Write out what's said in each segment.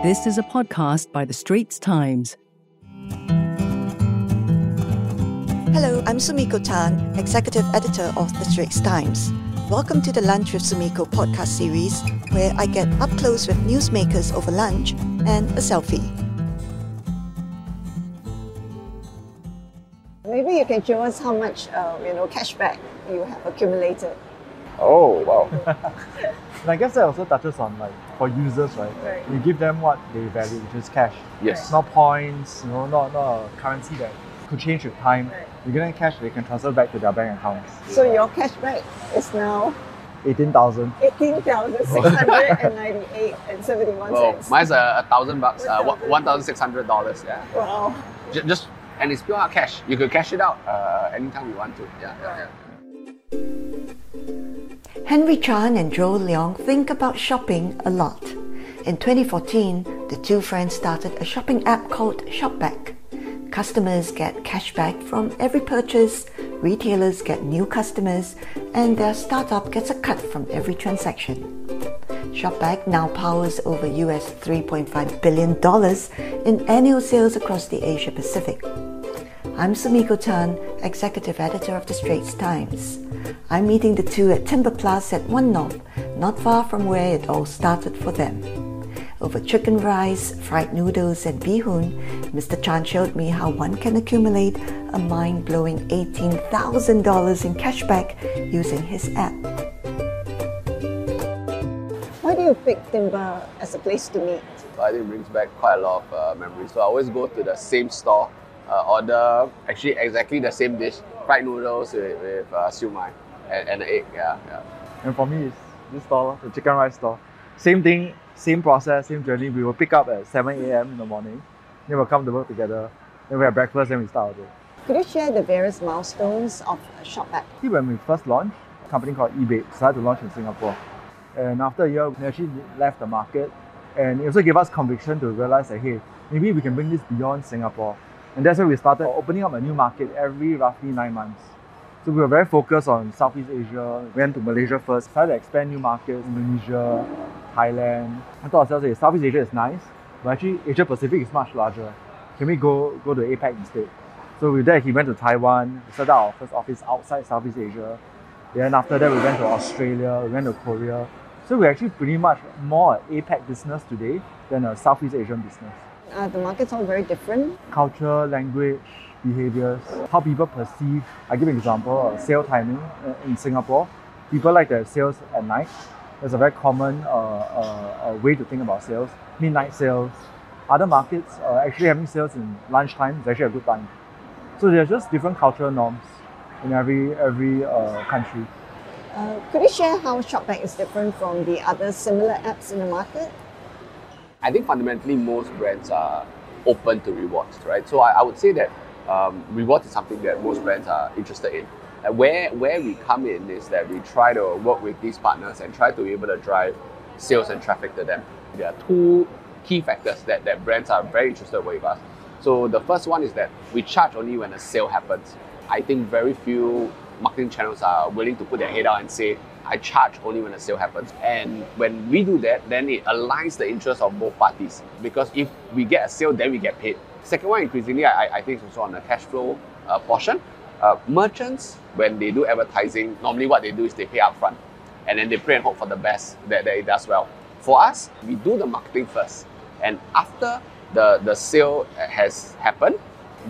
This is a podcast by The Straits Times. Hello, I'm Sumiko Tan, Executive Editor of The Straits Times. Welcome to the Lunch with Sumiko podcast series, where I get up close with newsmakers over lunch and a selfie. Maybe you can show us how much, uh, you know, cashback you have accumulated. Oh wow! and I guess that also touches on like for users, right? Right. You give them what they value, which is cash. Yes. Not points, you know, not, not a currency that could change with time. You give them cash, they can transfer back to their bank accounts. So your cashback is now Eighteen thousand. 18,698 and 71 Well, cents. mine's a, a thousand bucks, uh, one thousand six hundred dollars. Yeah. Wow. Ju- Just and it's pure cash. You could cash it out uh, anytime you want to. Yeah, yeah, yeah. Henry Chan and Joel Leong think about shopping a lot. In 2014, the two friends started a shopping app called Shopback. Customers get cashback from every purchase, retailers get new customers, and their startup gets a cut from every transaction. Shopback now powers over US $3.5 billion in annual sales across the Asia Pacific. I'm Sumiko Tan, Executive Editor of The Straits Times. I'm meeting the two at Timbre Plus at One North, not far from where it all started for them. Over chicken rice, fried noodles, and bee hoon, Mr. Chan showed me how one can accumulate a mind blowing $18,000 in cashback using his app. Why do you pick Timbre as a place to meet? I think it brings back quite a lot of uh, memories. So I always go to the same store, uh, order actually exactly the same dish, fried noodles with, with uh, siu mai and, and an egg. Yeah, yeah. And for me, it's this store, the chicken rice store. Same thing, same process, same journey. We will pick up at 7 a.m. in the morning. Then we'll come to work together. Then we have breakfast, then we start our day. Could you share the various milestones of Shopback? See, when we first launched, a company called eBay decided to launch in Singapore. And after a year, we actually left the market. And it also gave us conviction to realize that, hey, maybe we can bring this beyond Singapore. And that's why we started opening up a new market every roughly nine months. So we were very focused on Southeast Asia, We went to Malaysia first, started to expand new markets, Indonesia, Thailand. I thought ourselves, hey, Southeast Asia is nice, but actually Asia Pacific is much larger. Can we go, go to APAC instead? So with that, he went to Taiwan, we set up our first office outside Southeast Asia. Then after that, we went to Australia, we went to Korea. So we're actually pretty much more an APAC business today than a Southeast Asian business. Uh, the market's all very different. Culture, language, behaviors, how people perceive. I give an example, uh, sale timing uh, in Singapore. People like their sales at night. That's a very common uh, uh, uh, way to think about sales, midnight sales. Other markets, uh, actually having sales in lunchtime is actually a good time. So there's just different cultural norms in every every uh, country. Uh, could you share how Shopback is different from the other similar apps in the market? I think fundamentally most brands are open to rewards, right? So I, I would say that um, rewards is something that most brands are interested in. And where where we come in is that we try to work with these partners and try to be able to drive sales and traffic to them. There are two key factors that, that brands are very interested with us. So the first one is that we charge only when a sale happens. I think very few marketing channels are willing to put their head out and say, I charge only when a sale happens. And when we do that, then it aligns the interests of both parties. Because if we get a sale, then we get paid. Second one, increasingly, I, I think is also on the cash flow uh, portion. Uh, merchants, when they do advertising, normally what they do is they pay upfront. And then they pray and hope for the best that, that it does well. For us, we do the marketing first. And after the, the sale has happened,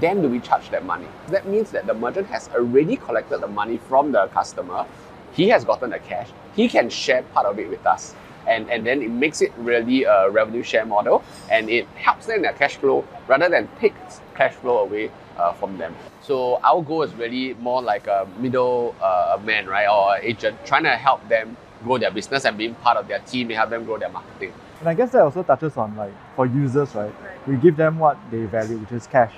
then do we charge that money. That means that the merchant has already collected the money from the customer. He has gotten the cash. He can share part of it with us. And, and then it makes it really a revenue share model and it helps them in their cash flow rather than takes cash flow away uh, from them. So our goal is really more like a middle uh, man, right, or agent, trying to help them grow their business and being part of their team and help them grow their marketing. And I guess that also touches on like for users, right? We give them what they value, which is cash.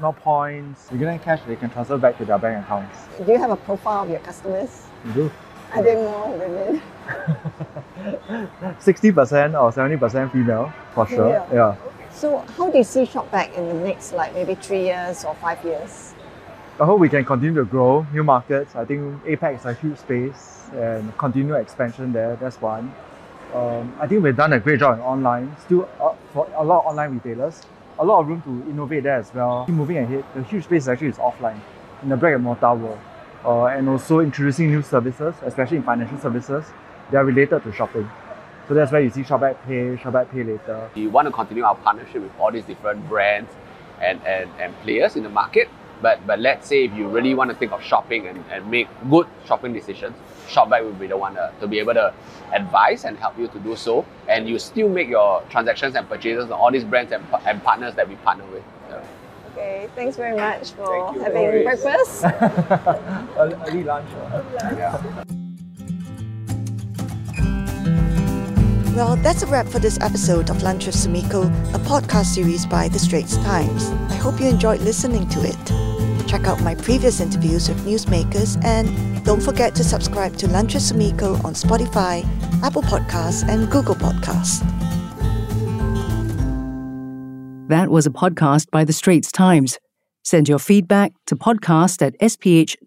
No points. You give them cash, they can transfer back to their bank accounts. Do you have a profile of your customers? You do. Are they more women? 60% or 70% female, for sure. Female. Yeah. So how do you see Shopback in the next like maybe three years or five years? I hope we can continue to grow new markets. I think APAC is a huge space and continue expansion there. That's one. Um, I think we've done a great job in online. Still, uh, for a lot of online retailers. A lot of room to innovate there as well. Moving ahead, the huge space actually is offline in the brick and mortar world. Uh, and also introducing new services, especially in financial services, that are related to shopping. So that's where you see ShopBack Pay, ShopBack Pay Later. We want to continue our partnership with all these different brands and, and, and players in the market. But but let's say if you really want to think of shopping and, and make good shopping decisions, ShopBack will be the one to, to be able to advise and help you to do so. And you still make your transactions and purchases on all these brands and, and partners that we partner with. Yeah. Okay, thanks very much for Thank having No breakfast. Early, early lunch. uh. Yeah. Well, that's a wrap for this episode of Lunch with Sumiko, a podcast series by The Straits Times. I hope you enjoyed listening to it. Check out my previous interviews with newsmakers and don't forget to subscribe to Lunch with Sumiko on Spotify, Apple Podcasts, and Google Podcasts. That was a podcast by The Straits Times. Send your feedback to podcast at sph.com.sg.